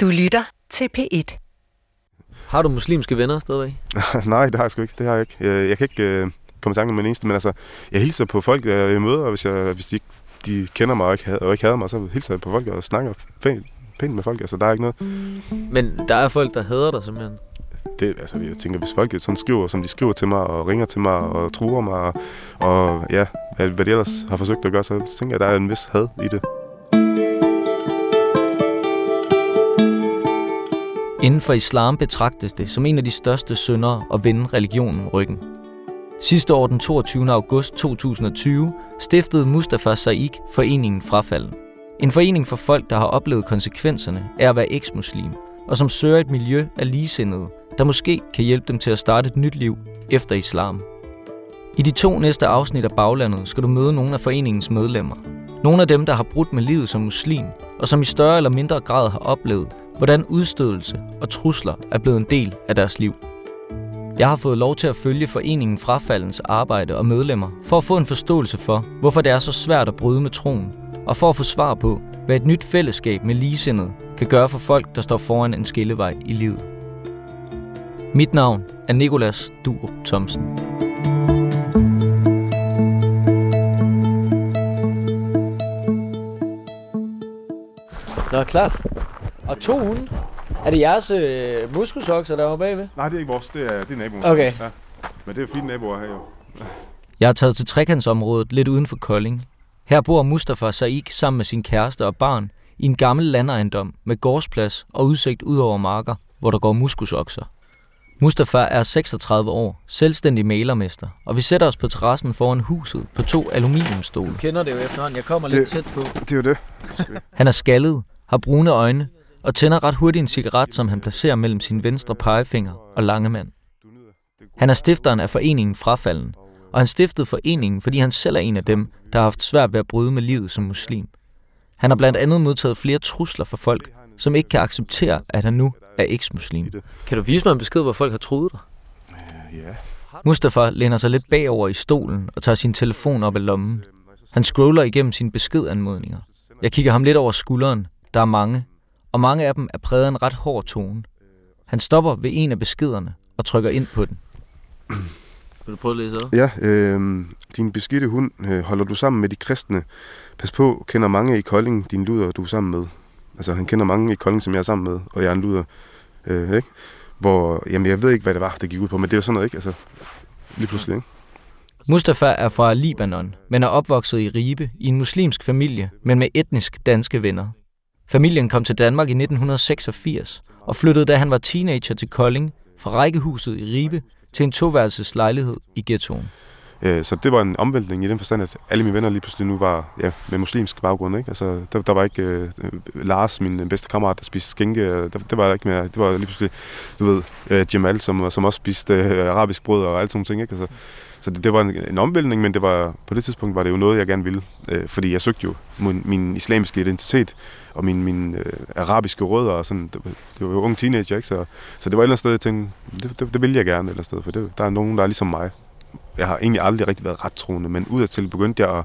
Du lytter til P1. Har du muslimske venner stadigvæk? Nej, det har jeg sgu ikke. Det har jeg ikke. Jeg, jeg kan ikke øh, komme i tanke med den eneste, men altså, jeg hilser på folk, jeg møder, og hvis, jeg, hvis de, ikke, de kender mig og ikke, og ikke hader mig, så hilser jeg på folk og snakker pænt, pænt med folk. Altså, der er ikke noget. Men der er folk, der hader dig simpelthen. Det, altså, jeg tænker, hvis folk sådan skriver, som de skriver til mig, og ringer til mig, og truer mig, og, og ja, hvad, hvad de ellers har forsøgt at gøre, så tænker jeg, at der er en vis had i det. Inden for islam betragtes det som en af de største syndere at vende religionen ryggen. Sidste år den 22. august 2020 stiftede Mustafa Saik foreningen Frafalden. En forening for folk, der har oplevet konsekvenserne af at være eksmuslim, og som søger et miljø af ligesindede, der måske kan hjælpe dem til at starte et nyt liv efter islam. I de to næste afsnit af Baglandet skal du møde nogle af foreningens medlemmer. Nogle af dem, der har brudt med livet som muslim, og som i større eller mindre grad har oplevet, hvordan udstødelse og trusler er blevet en del af deres liv. Jeg har fået lov til at følge foreningen Frafaldens arbejde og medlemmer for at få en forståelse for, hvorfor det er så svært at bryde med troen, og for at få svar på, hvad et nyt fællesskab med ligesindede kan gøre for folk, der står foran en skillevej i livet. Mit navn er Nikolas Durup Thomsen. Nå, klart. Og to hunde. Er det jeres øh, muskelsokser, der var bagved? Nej, det er ikke vores. Det er, det er naboen. Okay. Ja. Men det er fine naboer her jo. Jeg er taget til trekantsområdet lidt uden for Kolding. Her bor Mustafa Saik sammen med sin kæreste og barn i en gammel landejendom med gårdsplads og udsigt ud over marker, hvor der går muskusokser. Mustafa er 36 år, selvstændig malermester, og vi sætter os på terrassen foran huset på to aluminiumstole. Du kender det jo efterhånden. Jeg kommer Det- lidt tæt på. Det er jo det. Han er skaldet, har brune øjne og tænder ret hurtigt en cigaret, som han placerer mellem sin venstre pegefinger og lange mand. Han er stifteren af foreningen Frafalden, og han stiftede foreningen, fordi han selv er en af dem, der har haft svært ved at bryde med livet som muslim. Han har blandt andet modtaget flere trusler fra folk, som ikke kan acceptere, at han nu er eks-muslim. Kan du vise mig en besked, hvor folk har troet dig? Ja. Mustafa læner sig lidt bagover i stolen og tager sin telefon op af lommen. Han scroller igennem sine beskedanmodninger. Jeg kigger ham lidt over skulderen. Der er mange, og mange af dem er præget af en ret hård tone. Han stopper ved en af beskederne og trykker ind på den. Vil du prøve at læse op? Ja, øh, din beskidte hund øh, holder du sammen med de kristne. Pas på, kender mange i Kolding, din luder, du er sammen med. Altså, han kender mange i Kolding, som jeg er sammen med, og jeg er en luder. Øh, ikke? Hvor, jamen, jeg ved ikke, hvad det var, det gik ud på, men det er jo sådan noget, ikke? Altså, lige pludselig, ikke? Mustafa er fra Libanon, men er opvokset i Ribe i en muslimsk familie, men med etnisk danske venner. Familien kom til Danmark i 1986 og flyttede, da han var teenager til Kolding, fra rækkehuset i Ribe til en toværelses lejlighed i ghettoen. Øh, så det var en omvæltning i den forstand, at alle mine venner lige pludselig nu var ja, med muslimsk baggrund. Ikke? Altså, der, der var ikke øh, øh Lars, min øh, bedste kammerat, der spiste skænke. Der, det var ikke mere. Det var lige pludselig, du ved, øh, Jamal, som, som også spiste øh, arabisk brød og alt sådan nogle ting. Ikke? Altså, så det, det var en, en omvæltning, men det var, på det tidspunkt var det jo noget, jeg gerne ville. Øh, fordi jeg søgte jo min, min islamiske identitet og min, min øh, arabiske rødder. Og sådan, det, det var jo ung teenager, ikke? Så, så det var et eller andet sted, jeg tænkte, det, det, det vil jeg gerne et eller andet sted, for det, der er nogen, der er ligesom mig jeg har egentlig aldrig rigtig været rettroende, men udadtil begyndte jeg at,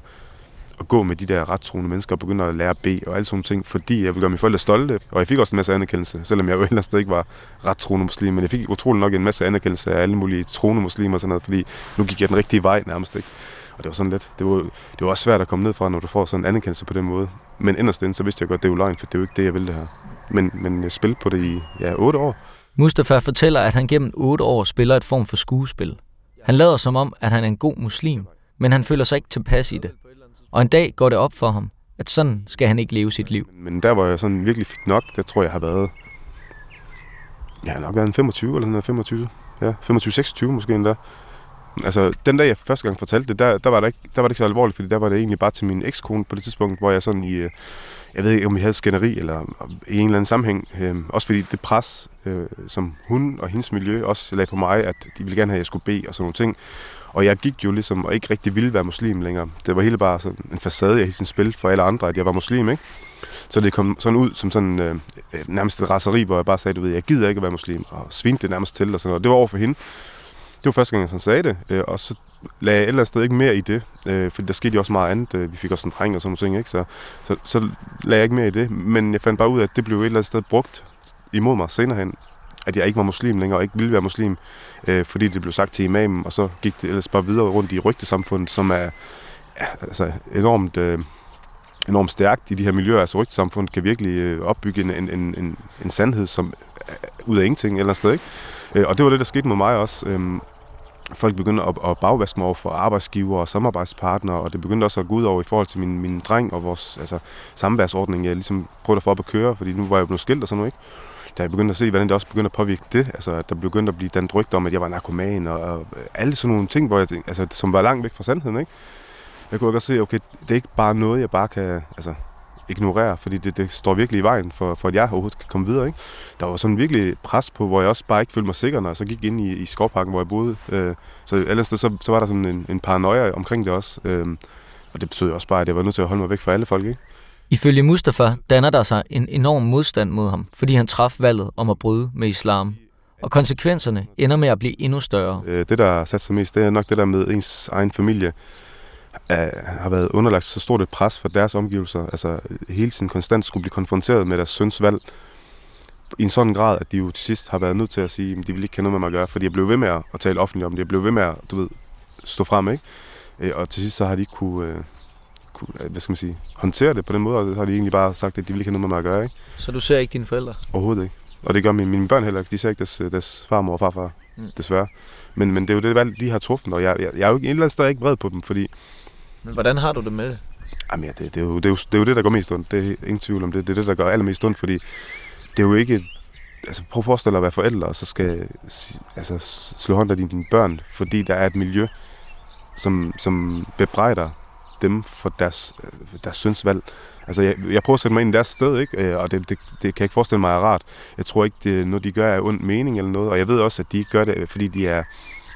at gå med de der rettroende mennesker og begynde at lære at bede og alle sådan ting, fordi jeg ville gøre mine forældre stolte. Og jeg fik også en masse anerkendelse, selvom jeg jo ellers ikke var rettroende muslim, men jeg fik utrolig nok en masse anerkendelse af alle mulige troende muslimer og sådan noget, fordi nu gik jeg den rigtige vej nærmest, ikke? Og det var sådan lidt, det var, det var også svært at komme ned fra, når du får sådan en anerkendelse på den måde. Men inderst inde, så vidste jeg godt, det er jo løgn, for det er jo ikke det, jeg ville det her. Men, men jeg spillede på det i ja, otte år. Mustafa fortæller, at han gennem otte år spiller et form for skuespil. Han lader som om, at han er en god muslim, men han føler sig ikke tilpas i det. Og en dag går det op for ham, at sådan skal han ikke leve sit liv. Men der, hvor jeg sådan virkelig fik nok, der tror jeg har været... Jeg har nok været en 25 eller sådan noget, 25. Ja, 25-26 måske endda. Altså, den dag jeg første gang fortalte det, der, der, var det ikke, der var det ikke så alvorligt, fordi der var det egentlig bare til min ekskone på det tidspunkt, hvor jeg sådan i, øh, jeg ved ikke, om vi havde skænderi eller i en eller anden sammenhæng. Øh, også fordi det pres, øh, som hun og hendes miljø også lagde på mig, at de ville gerne have, at jeg skulle bede og sådan nogle ting. Og jeg gik jo ligesom og ikke rigtig ville være muslim længere. Det var hele bare sådan en facade, jeg hele tiden spil for alle andre, at jeg var muslim, ikke? Så det kom sådan ud som sådan øh, øh, nærmest et raseri, hvor jeg bare sagde, du ved, jeg gider ikke at være muslim, og svinte det nærmest til og sådan noget. Det var over for hende. Det var første gang, jeg sådan sagde det, øh, og så lagde jeg ellers stadig ikke mere i det, øh, fordi der skete jo også meget andet. Øh, vi fik også en dreng og sådan noget, ikke? Så, så, så lagde jeg ikke mere i det, men jeg fandt bare ud af, at det blev et eller andet sted brugt imod mig senere hen, at jeg ikke var muslim længere, og ikke ville være muslim, øh, fordi det blev sagt til imamen, og så gik det ellers bare videre rundt i rygtesamfundet, som er ja, altså enormt, øh, enormt stærkt i de her miljøer. Altså rygtesamfundet kan virkelig øh, opbygge en, en, en, en sandhed som øh, ud af ingenting eller sted. Ikke? Øh, og det var det, der skete med mig også. Øh, folk begyndte at, at bagvaske mig over for arbejdsgiver og samarbejdspartnere, og det begyndte også at gå ud over i forhold til min, min dreng og vores altså, samværsordning. Jeg ligesom prøvede at få op at køre, fordi nu var jeg blevet skilt og sådan noget, ikke? Da jeg begyndte at se, hvordan det også begyndte at påvirke det, altså der begyndte at blive den rygter om, at jeg var narkoman og, og alle sådan nogle ting, hvor jeg, altså, som var langt væk fra sandheden, ikke? Jeg kunne godt se, okay, det er ikke bare noget, jeg bare kan, altså, ignorere, fordi det, det står virkelig i vejen for, for, at jeg overhovedet kan komme videre. Ikke? Der var sådan virkelig pres på, hvor jeg også bare ikke følte mig sikker, når jeg så gik ind i, i skovparken, hvor jeg boede. Øh, så ellers så, så var der sådan en, en paranoia omkring det også. Øh, og det betød også bare, at jeg var nødt til at holde mig væk fra alle folk. Ikke? Ifølge Mustafa danner der sig en enorm modstand mod ham, fordi han traf valget om at bryde med islam. Og konsekvenserne ender med at blive endnu større. Øh, det, der har sat sig mest, det er nok det der med ens egen familie øh, har været underlagt så stort et pres for deres omgivelser, altså hele tiden konstant skulle blive konfronteret med deres søns valg, i en sådan grad, at de jo til sidst har været nødt til at sige, at de vil ikke have noget med mig at gøre, fordi jeg blev ved med at tale offentligt om det, jeg blev ved med at, du ved, stå frem, ikke? Øh, og til sidst så har de ikke kunne, kunne, øh, hvad skal man sige, håndtere det på den måde, og så har de egentlig bare sagt, at de vil ikke have noget med mig at gøre, ikke? Så du ser ikke dine forældre? Overhovedet ikke. Og det gør mine, mine børn heller ikke. De ser ikke deres, deres farmor og farfar, mm. desværre. Men, men det er jo det valg, de har truffet, og jeg, jeg, jeg er jo ikke, en eller anden sted ikke vred på dem, fordi men hvordan har du det med det? Jamen ja, det, det, er jo, det, er jo, det er jo det, der går mest ondt. Det er ingen tvivl om det. Det er det, der går allermest ondt, fordi det er jo ikke... Altså prøv at forestille dig at være forældre, og så skal altså, slå hånd af dine børn, fordi der er et miljø, som, som bebrejder stemme for deres, øh, deres sønsvalg. Altså, jeg, jeg prøver at sætte mig ind i deres sted, ikke? Øh, og det, det, det kan jeg ikke forestille mig er rart. Jeg tror ikke, det er noget, de gør af ond mening eller noget, og jeg ved også, at de ikke gør det, fordi de er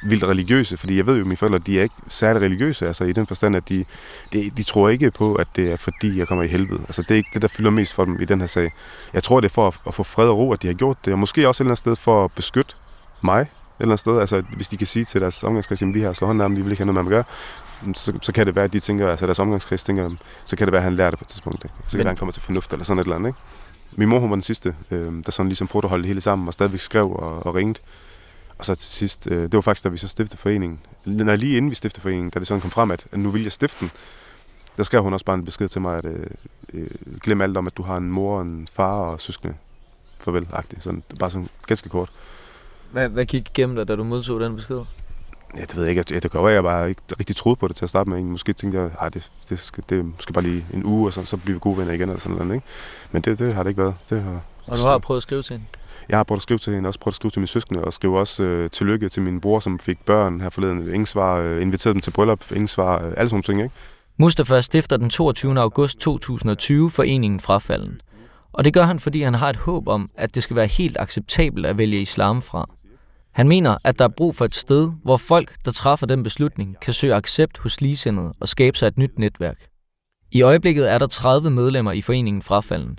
vildt religiøse, fordi jeg ved jo, at mine forældre, de er ikke særlig religiøse, altså i den forstand, at de, de, de tror ikke på, at det er fordi, jeg kommer i helvede. Altså det er ikke det, der fylder mest for dem i den her sag. Jeg tror, det er for at, at få fred og ro, at de har gjort det, og måske også et eller andet sted for at beskytte mig, et eller andet sted. Altså hvis de kan sige til deres omgangskreds, at vi har slået hånden af dem, vi vil ikke have noget med at gøre, så, så kan det være, at de tænker, altså deres omgangskreds tænker, så kan det være, at han lærer det på et tidspunkt. Ikke? Så kan det være, at han kommer til fornuft eller sådan et eller andet. Ikke? Min mor, hun var den sidste, øh, der sådan ligesom prøvede at holde det hele sammen, og stadigvæk skrev og, og ringte. Og så til sidst, øh, det var faktisk, da vi så stiftede foreningen. Nej, lige inden vi stiftede foreningen, da det sådan kom frem, at, at nu vil jeg stifte den, der skrev hun også bare en besked til mig, at øh, øh, glem alt om, at du har en mor, en far og søskende. Farvel, agtigt. Sådan, bare sådan ganske kort. Hvad, hvad gik igennem dig, da du modtog den besked? Ja, det ved jeg ikke. Det kan være, at jeg bare ikke rigtig troede på det til at starte med. Måske tænkte jeg, at det, det, skal, det skal bare lige en uge, og så, så bliver vi gode venner igen. Eller sådan noget, ikke? Men det, det har det ikke været. Det har, og du har prøvet at skrive til hende? Jeg har prøvet at skrive til hende, også prøvet at skrive til mine søskende, og skrive også øh, tillykke til min bror, som fik børn her forleden. Ingen svar, øh, inviterede dem til bryllup, ingen svar, øh, alle sådan ting, ikke? Mustafa stifter den 22. august 2020 foreningen Frafalden. Og det gør han, fordi han har et håb om, at det skal være helt acceptabelt at vælge islam fra. Han mener, at der er brug for et sted, hvor folk, der træffer den beslutning, kan søge accept hos ligesindede og skabe sig et nyt netværk. I øjeblikket er der 30 medlemmer i foreningen Frafalden.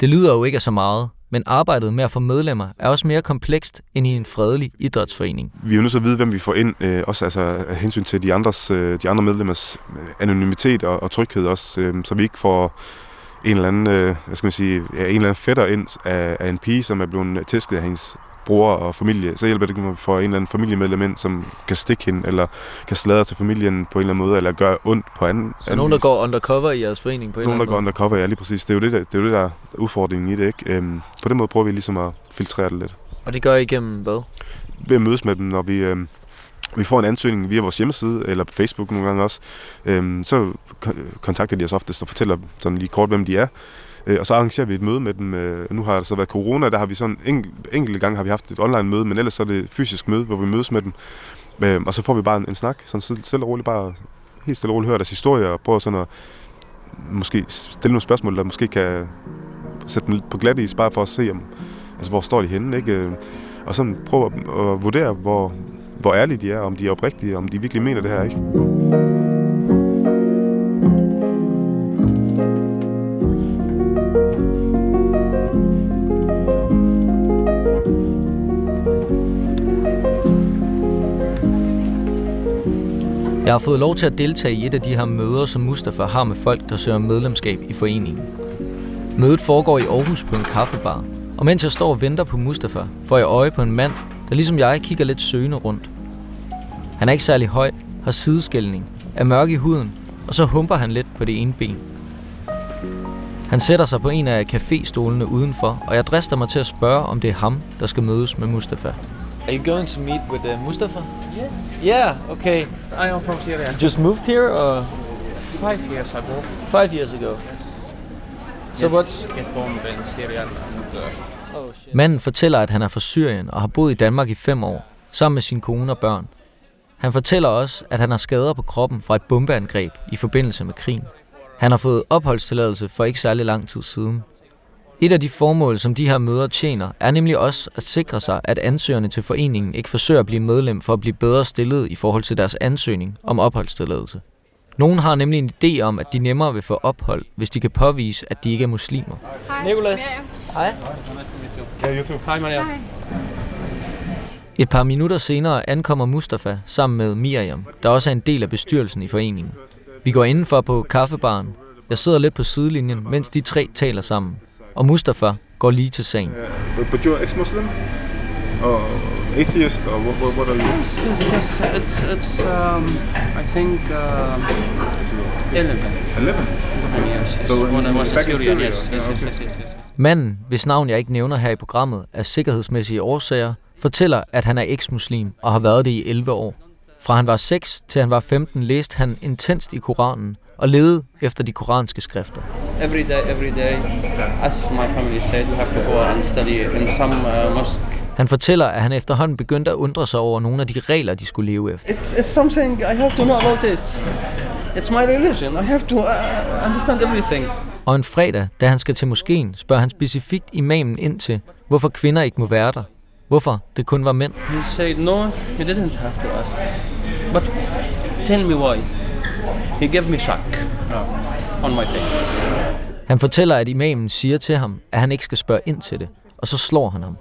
Det lyder jo ikke af så meget, men arbejdet med at få medlemmer er også mere komplekst end i en fredelig idrætsforening. Vi er jo nødt til at vide, hvem vi får ind, øh, også altså, af hensyn til de, andres, øh, de andre medlemmers øh, anonymitet og, og tryghed også, øh, så vi ikke får en eller anden, øh, hvad skal man sige, ja, en eller anden fætter ind af, af en pige, som er blevet tæsket af hendes bror og familie, så hjælper det, at får en eller anden familiemedlem ind, som kan stikke hende, eller kan sladre til familien på en eller anden måde, eller gøre ondt på anden Så nogen, der går undercover i jeres forening på en Nogen, der går undercover, ja, lige præcis. Det er jo det, der, det er, jo det, der er udfordringen i det, ikke? Øhm, på den måde prøver vi ligesom at filtrere det lidt. Og det gør I igennem hvad? Ved at mødes med dem, når vi, øhm, vi får en ansøgning via vores hjemmeside, eller på Facebook nogle gange også, øhm, så kontakter de os oftest og fortæller sådan lige kort, hvem de er. Øh, og så arrangerer vi et møde med dem. Øh, nu har der så været corona, der har vi sådan enkelt, enkelte gange har vi haft et online møde, men ellers så er det et fysisk møde, hvor vi mødes med dem. Øh, og så får vi bare en, en snak, sådan stille og roligt, bare helt stille og roligt høre deres historie, og prøve sådan at måske stille nogle spørgsmål, der måske kan sætte dem lidt på glat is, bare for at se, om, altså, hvor står de henne, ikke? Øh, og så prøve at, at vurdere, hvor, hvor ærlige de er, om de er oprigtige, om de virkelig mener det her, ikke? Jeg har fået lov til at deltage i et af de her møder, som Mustafa har med folk, der søger medlemskab i foreningen. Mødet foregår i Aarhus på en kaffebar, Og mens jeg står og venter på Mustafa, får jeg øje på en mand, der ligesom jeg kigger lidt søgende rundt. Han er ikke særlig høj, har sideskældning, er mørk i huden, og så humper han lidt på det ene ben. Han sætter sig på en af caféstolene udenfor, og jeg drister mig til at spørge, om det er ham, der skal mødes med Mustafa. Are you going to meet with uh, Mustafa? Yes. Yeah, okay. I am from Syria. Just moved here or Five years ago. five years ago? So Yes, what's... get bombed in Syria and uh, Oh shit. Manden fortæller, at han er fra Syrien og har boet i Danmark i fem år, sammen med sin kone og børn. Han fortæller også, at han har skader på kroppen fra et bombeangreb i forbindelse med krigen. Han har fået opholdstilladelse for ikke særlig lang tid siden. Et af de formål, som de her møder tjener, er nemlig også at sikre sig, at ansøgerne til foreningen ikke forsøger at blive medlem for at blive bedre stillet i forhold til deres ansøgning om opholdstilladelse. Nogen har nemlig en idé om, at de nemmere vil få ophold, hvis de kan påvise, at de ikke er muslimer. Nicholas. Hej. Ja, YouTube. Hi, Maria. Et par minutter senere ankommer Mustafa sammen med Miriam, der også er en del af bestyrelsen i foreningen. Vi går indenfor på kaffebaren. Jeg sidder lidt på sidelinjen, mens de tre taler sammen. Og Mustafa går lige til sagen. But, but you're ex-Muslim? Or atheist? Or what, what, what are you? Yes, yes, yes. It's it's um, I think uh, eleven. 11? Yes, yes. So when when I was in Syria, Syria, yes, yes, yes, yes, yes. Manden, hvis navn jeg ikke nævner her i programmet, af sikkerhedsmæssige årsager, fortæller, at han er eks-muslim og har været det i 11 år. Fra han var 6 til han var 15 læste han intenst i Koranen og levede efter de koranske skrifter. Every day, every day, as my family said, we have to go and study in some uh, mosque. Han fortæller, at han efterhånden begyndte at undre sig over nogle af de regler, de skulle leve efter. It's, it's something I have to know about it. It's my religion. I have to uh, understand everything. Og en fredag, da han skal til moskeen, spørger han specifikt imamen ind til, hvorfor kvinder ikke må være der. Hvorfor det kun var mænd. He said, no, you didn't have to ask. But tell me why. He gave me shock on my face. Han fortæller, at imamen siger til ham, at han ikke skal spørge ind til det, og så slår han ham.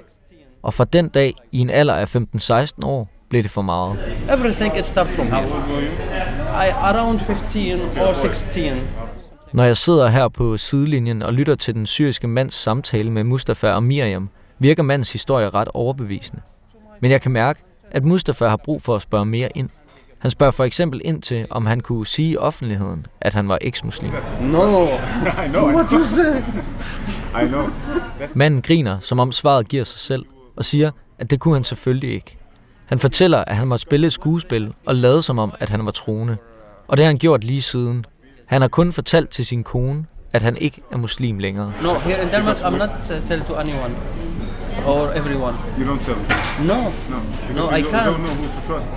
Og fra den dag, i en alder af 15-16 år, blev det for meget. Everything it starts from here. I around 15 or 16. Når jeg sidder her på sidelinjen og lytter til den syriske mands samtale med Mustafa og Miriam, virker mandens historie ret overbevisende. Men jeg kan mærke, at Mustafa har brug for at spørge mere ind. Han spørger for eksempel ind til, om han kunne sige i offentligheden, at han var eksmuslim. No. I know, What you say? I know. Manden griner, som om svaret giver sig selv, og siger, at det kunne han selvfølgelig ikke. Han fortæller, at han måtte spille et skuespil og lade som om, at han var troende. Og det har han gjort lige siden. Han har kun fortalt til sin kone, at han ikke er muslim længere. No, here in Denmark, I'm not uh, tell to anyone or everyone. You don't tell. No. No. No, you I can't. don't know who to trust.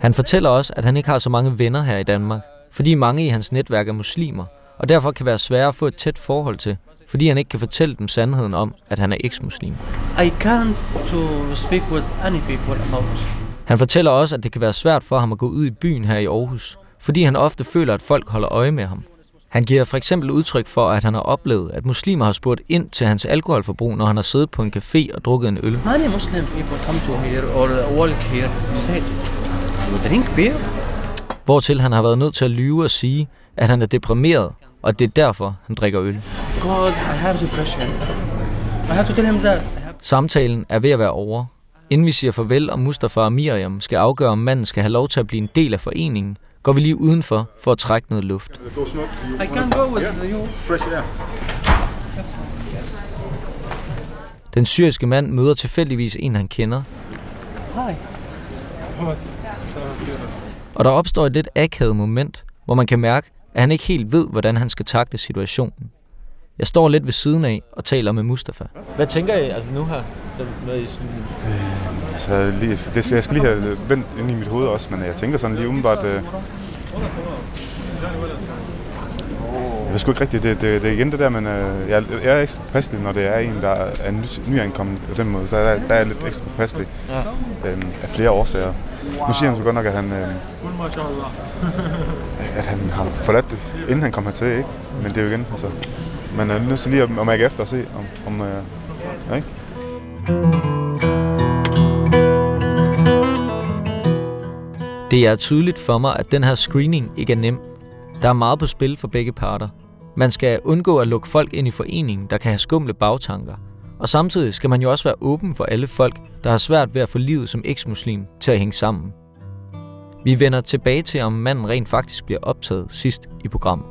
Han fortæller også, at han ikke har så mange venner her i Danmark, fordi mange i hans netværk er muslimer, og derfor kan være svære at få et tæt forhold til, fordi han ikke kan fortælle dem sandheden om, at han er eks-muslim. I can't to speak with any people about. Han fortæller også, at det kan være svært for ham at gå ud i byen her i Aarhus, fordi han ofte føler, at folk holder øje med ham. Han giver for eksempel udtryk for, at han har oplevet, at muslimer har spurgt ind til hans alkoholforbrug, når han har siddet på en café og drukket en øl. Many Muslim people come to here or walk here. Say, you drink beer? Hvortil han har været nødt til at lyve og sige, at han er deprimeret, og det er derfor, han drikker øl. Because I have depression. I have to tell him that. Samtalen er ved at være over. Inden vi siger farvel, og Mustafa og Miriam skal afgøre, om manden skal have lov til at blive en del af foreningen, går vi lige udenfor for at trække noget luft. I can go with you. fresh air. Den syriske mand møder tilfældigvis en, han kender, Hi. og der opstår et lidt akavet moment, hvor man kan mærke, at han ikke helt ved, hvordan han skal takle situationen. Jeg står lidt ved siden af og taler med Mustafa. Hvad tænker I altså nu her? Når I sådan... Altså, lige, det jeg skal lige have vendt ind i mit hoved også, men jeg tænker sådan lige umiddelbart... Øh, jeg ved sgu ikke rigtigt, det, det, det er igen det der, men øh, jeg, jeg er ekstra påpasselig, når det er en, der er ny, nyankommet på den måde. Så der, der er jeg lidt ekstra påpasselig Ja. øh, af flere årsager. Nu siger han så godt nok, at han, øh, at han har forladt det, inden han kom hertil, ikke? Men det er jo igen, altså... Man er nødt til lige at, at mærke efter og se, om... om øh, ja, ikke? Det er tydeligt for mig, at den her screening ikke er nem. Der er meget på spil for begge parter. Man skal undgå at lukke folk ind i foreningen, der kan have skumle bagtanker. Og samtidig skal man jo også være åben for alle folk, der har svært ved at få livet som eksmuslim til at hænge sammen. Vi vender tilbage til, om manden rent faktisk bliver optaget sidst i programmet.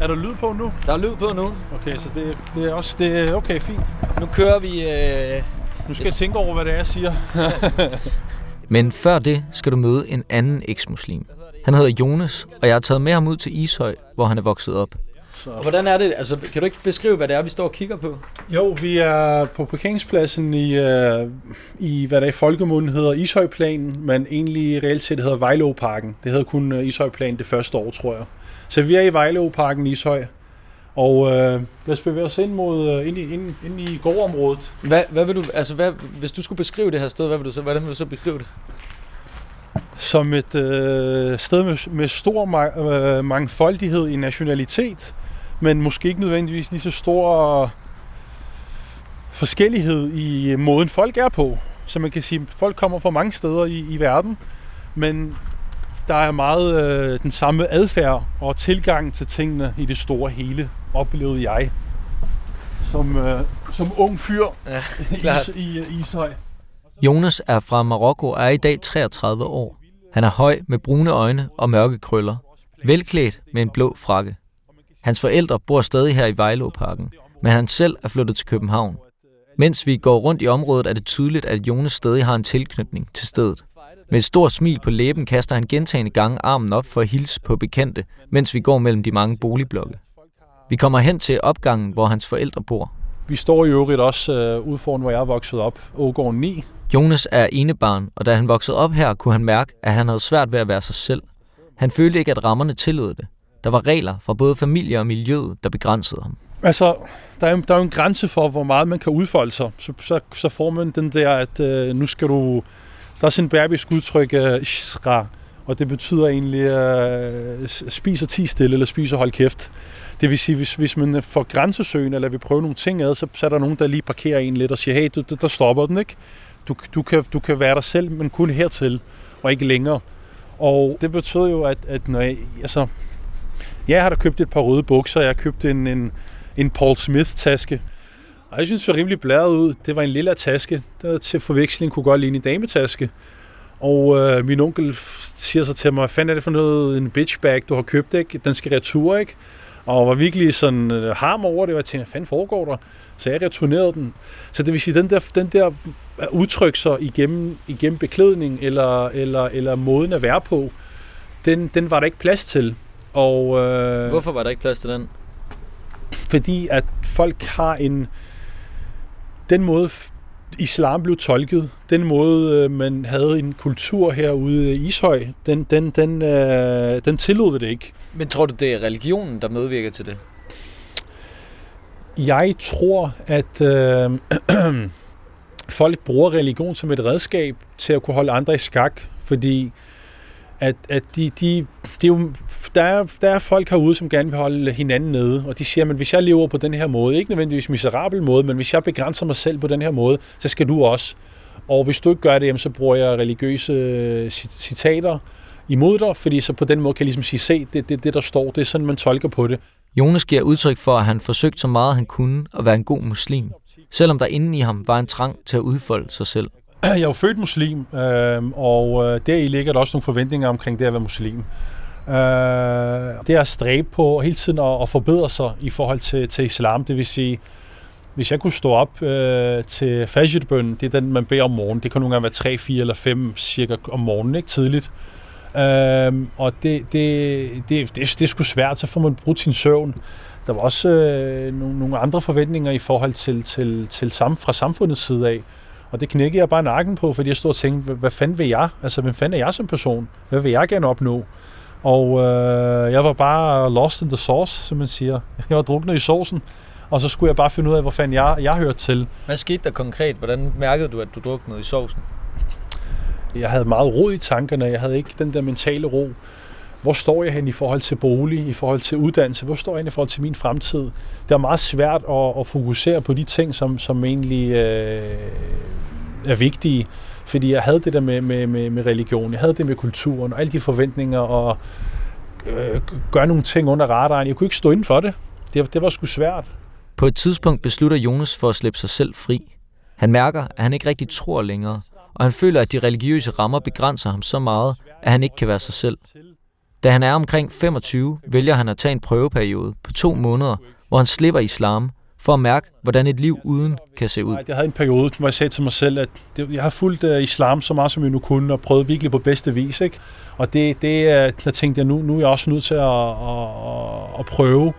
Er der lyd på nu? Der er lyd på nu. Okay, så det, det er også det er okay, fint. Nu kører vi... Øh... Nu skal jeg tænke over, hvad det er, jeg siger. Men før det skal du møde en anden eksmuslim. Han hedder Jonas, og jeg har taget med ham ud til Ishøj, hvor han er vokset op. Så. Og hvordan er det? Altså, kan du ikke beskrive, hvad det er, vi står og kigger på? Jo, vi er på parkeringspladsen i, uh, i hvad der i folkemunden hedder Ishøjplanen, men egentlig reelt set hedder Vejlåparken. Det hedder kun uh, Ishøjplanen det første år, tror jeg. Så vi er i Vejlåparken i Ishøj, og uh, lad os bevæge os ind, mod, uh, ind, i, ind, ind i gårdområdet. Hvad, hvad vil du, altså hvad, hvis du skulle beskrive det her sted, hvad vil du så, hvordan vil du så beskrive det? Som et uh, sted med, med stor ma- uh, mangfoldighed i nationalitet, men måske ikke nødvendigvis lige så stor forskellighed i måden folk er på. Så man kan sige, at folk kommer fra mange steder i, i verden, men der er meget øh, den samme adfærd og tilgang til tingene i det store hele, oplevede jeg som, øh, som ung fyr Ja, i, klart. i, i Ishøj. Jonas er fra Marokko og er i dag 33 år. Han er høj med brune øjne og mørke krøller. Velklædt med en blå frakke. Hans forældre bor stadig her i Vejlåparken, men han selv er flyttet til København. Mens vi går rundt i området, er det tydeligt, at Jonas stadig har en tilknytning til stedet. Med et stort smil på læben kaster han gentagende gange armen op for at hilse på bekendte, mens vi går mellem de mange boligblokke. Vi kommer hen til opgangen, hvor hans forældre bor. Vi står i øvrigt også øh, ude foran, hvor jeg er vokset op, Ågården 9. Jonas er enebarn, og da han voksede op her, kunne han mærke, at han havde svært ved at være sig selv. Han følte ikke, at rammerne tillod det. Der var regler fra både familie og miljøet, der begrænsede ham. Altså, der er, jo- der er jo en grænse for, hvor meget man kan udfolde sig. Så, så, så får man den der, at øh, nu skal du... Der er sådan et berbisk udtryk, øh, shra, og det betyder egentlig, øh, spiser ti stille, eller spiser hold kæft. Det vil sige, hvis, hvis man øh, får grænsesøgen, eller vi prøver nogle ting ad, så, så er der nogen, der lige parkerer en lidt og siger, hey, du, du- der stopper den, ikke? Du, du, kan, du kan være dig selv, men kun hertil, og ikke længere. Og det betød jo, at, at når jeg, altså, jeg har da købt et par røde bukser, jeg har købt en, en, en Paul Smith-taske. Og jeg synes, det var rimelig blæret ud. Det var en lille taske, der til forveksling kunne godt ligne en dametaske. Og øh, min onkel siger så til mig, hvad fanden er det for noget, en bitch bag, du har købt, ikke? Den skal retur, ikke? Og var virkelig sådan øh, harm over det, og jeg tænkte, hvad fanden foregår der? Så jeg returnerede den. Så det vil sige, den der, den der udtryk sig igennem, igennem beklædning eller, eller, eller måden at være på, den, den var der ikke plads til. Og, øh, Hvorfor var der ikke plads til den? fordi at folk har en den måde islam blev tolket, den måde øh, man havde en kultur herude i Ishøj, den, den, den, øh, den tillod det ikke. Men tror du, det er religionen, der medvirker til det? Jeg tror, at øh, folk bruger religion som et redskab til at kunne holde andre i skak, fordi at, at de, de, det er jo, der, er, der er folk herude, som gerne vil holde hinanden nede, og de siger, at hvis jeg lever på den her måde, ikke nødvendigvis miserabel måde, men hvis jeg begrænser mig selv på den her måde, så skal du også. Og hvis du ikke gør det, så bruger jeg religiøse øh, citater imod dig, fordi så på den måde kan jeg ligesom sige, se, det er det, det, der står, det er sådan, man tolker på det. Jonas giver udtryk for, at han forsøgte så meget han kunne at være en god muslim, selvom der inden i ham var en trang til at udfolde sig selv. Jeg er jo født muslim, øh, og øh, deri ligger der også nogle forventninger omkring det at være muslim. Øh, det er at stræbe på hele tiden at, at forbedre sig i forhold til, til islam. Det vil sige, hvis jeg kunne stå op øh, til fajitbønnen, det er den, man beder om morgenen. Det kan nogle gange være 3, 4 eller 5 cirka om morgenen, ikke tidligt. Øhm, og det, det, det, det, det er sgu svært, så får man brudt sin søvn. Der var også øh, nogle, nogle andre forventninger i forhold til, til, til sam, fra samfundets side af. Og det knækkede jeg bare nakken på, fordi jeg stod og tænkte, hvad, fanden vil jeg? Altså, hvem fanden er jeg som person? Hvad vil jeg gerne opnå? Og øh, jeg var bare lost in the sauce, som man siger. Jeg var druknet i sovsen, og så skulle jeg bare finde ud af, hvor fanden jeg, jeg hørte til. Hvad skete der konkret? Hvordan mærkede du, at du druknede i sovsen? Jeg havde meget ro i tankerne, jeg havde ikke den der mentale ro. Hvor står jeg hen i forhold til bolig, i forhold til uddannelse? Hvor står jeg hen i forhold til min fremtid? Det er meget svært at, at fokusere på de ting, som, som egentlig øh, er vigtige. Fordi jeg havde det der med, med, med, med religion, jeg havde det med kulturen, og alle de forventninger, og øh, gøre nogle ting under radaren. Jeg kunne ikke stå inden for det. Det, det var sgu svært. På et tidspunkt beslutter Jonas for at slippe sig selv fri. Han mærker, at han ikke rigtig tror længere, og han føler, at de religiøse rammer begrænser ham så meget, at han ikke kan være sig selv. Da han er omkring 25, vælger han at tage en prøveperiode på to måneder, hvor han slipper islam, for at mærke, hvordan et liv uden kan se ud. Jeg havde en periode, hvor jeg sagde til mig selv, at jeg har fulgt øh, islam så meget, som jeg nu kunne, og prøvet virkelig på bedste vis. Ikke? Og det, det uh, der tænkte jeg, nu, nu er jeg også nødt til at, at, at, at prøve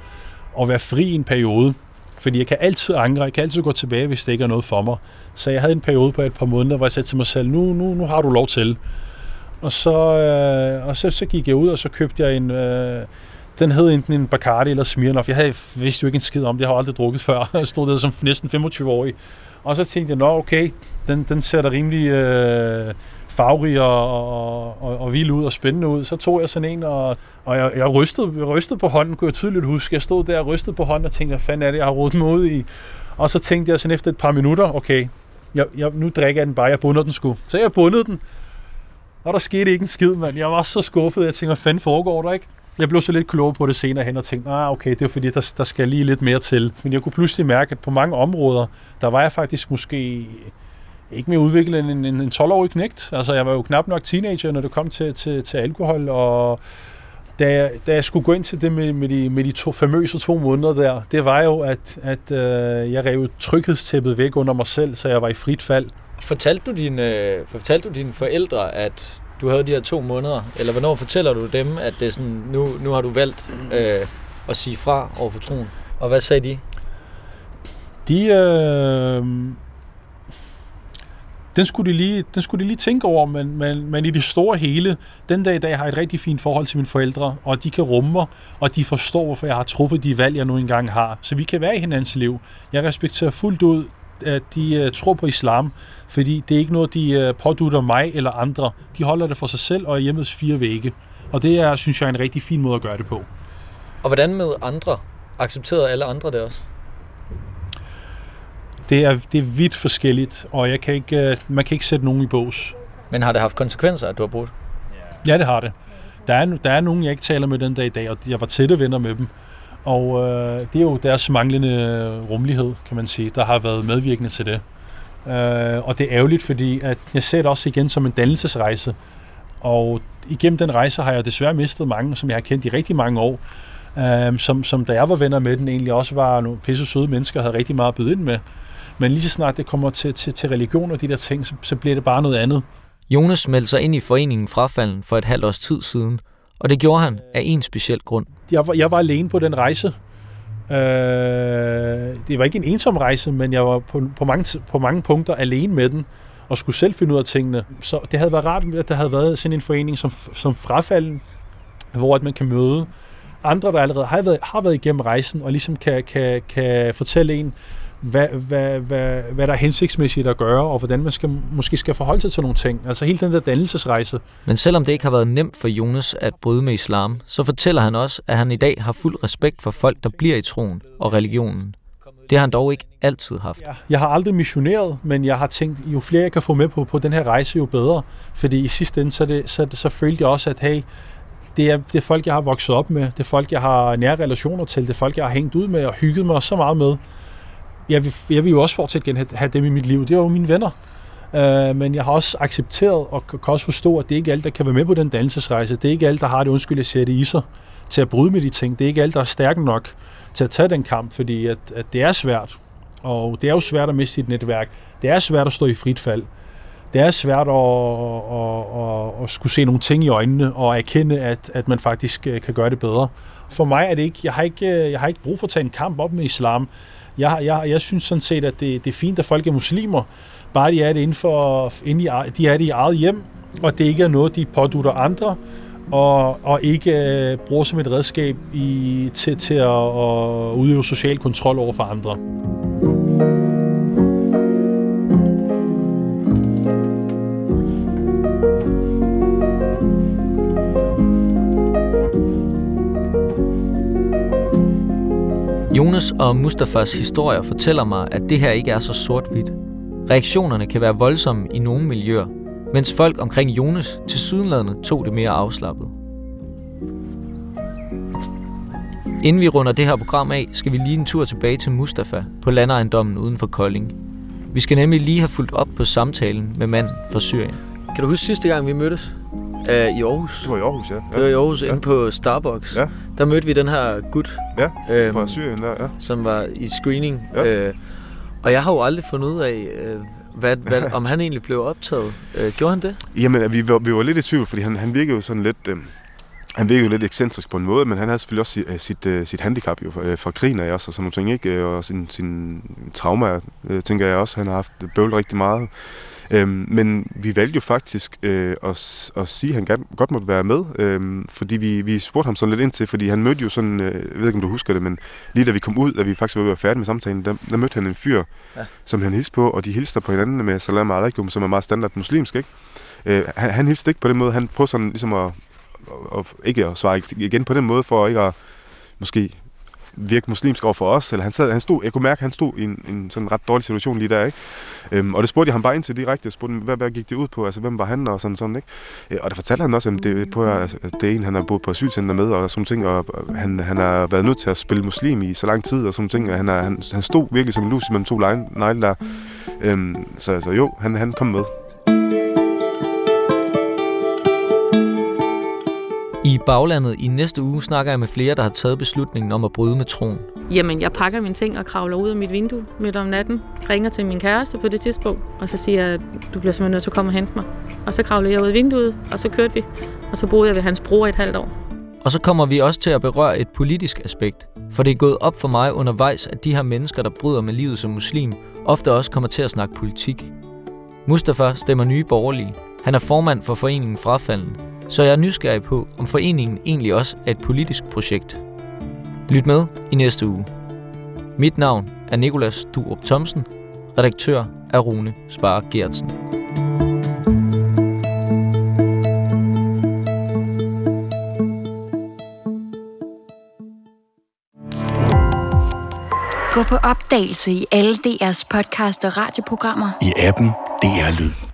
at være fri i en periode. Fordi jeg kan altid angre, jeg kan altid gå tilbage, hvis det ikke er noget for mig. Så jeg havde en periode på et par måneder, hvor jeg sagde til mig selv, nu, nu, nu har du lov til. Og så, øh, og så, så gik jeg ud, og så købte jeg en... Øh, den hed enten en Bacardi eller Smirnoff. Jeg havde, vidste jo ikke en skid om det. Jeg har aldrig drukket før. Jeg stod der som næsten 25-årig. Og så tænkte jeg, nå okay, den, den ser da rimelig øh, farverig og, og, og, og vild ud og spændende ud. Så tog jeg sådan en, og, og jeg, jeg, rystede, jeg rystede på hånden, kunne jeg tydeligt huske. Jeg stod der og rystede på hånden og tænkte, hvad fanden er det, jeg har rodet mig ud i? Og så tænkte jeg sådan efter et par minutter, okay, jeg, jeg, nu drikker jeg den bare, jeg bunder den sgu. Så jeg bundede den, og der skete ikke en skid, mand. Jeg var så skuffet, jeg tænkte, hvad fanden foregår der, ikke? Jeg blev så lidt klogere på det senere hen og tænkte, ah, okay, det er fordi, der, der skal lige lidt mere til. Men jeg kunne pludselig mærke, at på mange områder, der var jeg faktisk måske ikke mere udviklet end en, en, 12-årig knægt. Altså, jeg var jo knap nok teenager, når det kom til, til, til alkohol, og da jeg, da jeg skulle gå ind til det med, med, de, med de to famøse to måneder der, det var jo, at, at øh, jeg rev tryghedstæppet væk under mig selv, så jeg var i frit fald. Fortalte du, dine, øh, fortalte du dine forældre, at du havde de her to måneder? Eller hvornår fortæller du dem, at det er sådan, nu, nu har du valgt øh, at sige fra over for troen? Og hvad sagde de? De, øh, den skulle, de lige, den skulle de lige tænke over, men, men, men i det store hele, den dag i dag har jeg et rigtig fint forhold til mine forældre, og de kan rumme mig, og de forstår, hvorfor jeg har truffet de valg, jeg nu engang har. Så vi kan være i hinandens liv. Jeg respekterer fuldt ud, at de uh, tror på islam, fordi det er ikke noget, de uh, pådutter mig eller andre. De holder det for sig selv og er hjemmets fire vægge. Og det er, synes jeg, en rigtig fin måde at gøre det på. Og hvordan med andre? Accepterede alle andre det også? Det er, det er vidt forskelligt, og jeg kan ikke, uh, man kan ikke sætte nogen i bås. Men har det haft konsekvenser, at du har brugt? Ja, det har det. Der er, der er nogen, jeg ikke taler med den dag i dag, og jeg var tætte venner med dem. Og øh, det er jo deres manglende rummelighed, kan man sige, der har været medvirkende til det. Øh, og det er ærgerligt, fordi at jeg ser det også igen som en dannelsesrejse. Og igennem den rejse har jeg desværre mistet mange, som jeg har kendt i rigtig mange år. Øh, som, som da jeg var venner med den, egentlig også var nogle pisse søde mennesker, havde rigtig meget at byde ind med. Men lige så snart det kommer til, til, til religion og de der ting, så, så bliver det bare noget andet. Jonas meldte sig ind i foreningen Frafalden for et halvt års tid siden, og det gjorde han af en speciel grund. Jeg var, jeg var alene på den rejse. Øh, det var ikke en ensom rejse, men jeg var på, på, mange, på mange punkter alene med den, og skulle selv finde ud af tingene. Så det havde været rart, at der havde været sådan en forening som, som Frafalden, hvor at man kan møde andre, der allerede har været, har været igennem rejsen, og ligesom kan, kan, kan fortælle en, hvad, hvad, hvad, hvad der er hensigtsmæssigt at gøre, og hvordan man skal, måske skal forholde sig til nogle ting. Altså hele den der dannelsesrejse. Men selvom det ikke har været nemt for Jonas at bryde med islam, så fortæller han også, at han i dag har fuld respekt for folk, der bliver i troen og religionen. Det har han dog ikke altid haft. Jeg har aldrig missioneret, men jeg har tænkt, jo flere jeg kan få med på, på den her rejse, jo bedre. Fordi i sidste ende, så, det, så, så følte jeg også, at hey, det er, det er folk, jeg har vokset op med. Det er folk, jeg har nære relationer til. Det er folk, jeg har hængt ud med og hygget mig så meget med jeg vil, jeg vil jo også fortsat gerne have, have dem i mit liv. Det er jo mine venner. Øh, men jeg har også accepteret og kan også forstå, at det er ikke alt, der kan være med på den dannelsesrejse. Det er ikke alt, der har det undskyld, jeg siger det i sig til at bryde med de ting. Det er ikke alt, der er stærke nok til at tage den kamp, fordi at, at det er svært. Og det er jo svært at miste sit netværk. Det er svært at stå i frit fald. Det er svært at, at, at, at skulle se nogle ting i øjnene og erkende, at, at man faktisk øh, kan gøre det bedre. For mig er det ikke, jeg har ikke, øh, jeg har ikke brug for at tage en kamp op med islam. Jeg, jeg, jeg synes sådan set, at det, det er fint, at folk er muslimer, bare de er det inden for, inden i, de er det i eget hjem, og det ikke er noget, de pådutter andre, og, og ikke øh, bruger som et redskab i, til, til at, at udøve social kontrol over for andre. Jonas og Mustafas historier fortæller mig, at det her ikke er så sort-hvidt. Reaktionerne kan være voldsomme i nogle miljøer, mens folk omkring Jonas til sydenlandet tog det mere afslappet. Inden vi runder det her program af, skal vi lige en tur tilbage til Mustafa på landejendommen uden for Kolding. Vi skal nemlig lige have fulgt op på samtalen med manden fra Syrien. Kan du huske sidste gang, vi mødtes? Uh, I Aarhus. Det var i Aarhus, ja. Det var i Aarhus Ja. inde på Starbucks. Ja. Der mødte vi den her gut, Ja, øhm, fra Syrien der, ja. som var i screening. Ja. Uh, og jeg har jo aldrig fundet ud af, uh, hvad, hvad, om han egentlig blev optaget. Uh, gjorde han det? Jamen, vi var, vi var lidt i tvivl, fordi han, han virkede jo sådan lidt... Øh, han virkede jo lidt ekscentrisk på en måde, men han havde selvfølgelig også sit, øh, sit, øh, sit handicap jo, øh, fra krigen af også, og sådan nogle ting, ikke? Øh, Og sin, sin trauma, øh, tænker jeg også, han har haft bøvlet rigtig meget. Øhm, men vi valgte jo faktisk øh, at, at sige, at han gerne- godt måtte være med, øhm, fordi vi, vi spurgte ham sådan lidt ind til, fordi han mødte jo sådan, øh, jeg ved ikke om du husker det, men lige da vi kom ud, da vi faktisk var ved at være færdige med samtalen, der, der mødte han en fyr, Ja. som han hilste på, og de hilste på hinanden med salam alaikum, som er meget standard muslimsk, ikke? Øh, han, han hilste ikke på den måde, han prøvede sådan ligesom at, at, at ikke at svare igen på den måde, for ikke at måske virke muslimsk over for os, eller han, sad, han stod, jeg kunne mærke, at han stod i en, en sådan ret dårlig situation lige der, ikke? Øhm, og det spurgte jeg ham bare ind til direkte, jeg spurgte, ham, hvad, hvad gik det ud på, altså hvem var han, og sådan sådan, ikke? Øh, og der fortalte han også, at det, på, altså, at det er en, han har boet på asylcenter med, og sådan ting, og han, han har været nødt til at spille muslim i så lang tid, og sådan ting, og han, er, han, han stod virkelig som en lus mellem to negle der. Øhm, så, så jo, han, han kom med. I baglandet i næste uge snakker jeg med flere, der har taget beslutningen om at bryde med troen. Jamen, jeg pakker mine ting og kravler ud af mit vindue midt om natten, ringer til min kæreste på det tidspunkt, og så siger jeg, du bliver simpelthen nødt til at komme og hente mig. Og så kravlede jeg ud af vinduet, og så kørte vi, og så boede jeg ved hans bror et halvt år. Og så kommer vi også til at berøre et politisk aspekt. For det er gået op for mig undervejs, at de her mennesker, der bryder med livet som muslim, ofte også kommer til at snakke politik. Mustafa stemmer nye borgerlige. Han er formand for foreningen Frafalden. Så jeg er nysgerrig på, om foreningen egentlig også er et politisk projekt. Lyt med i næste uge. Mit navn er Nikolas Durup Thomsen. Redaktør er Rune Spare Gertsen. Gå på opdagelse i alle DR's podcast og radioprogrammer. I appen DR Lyd.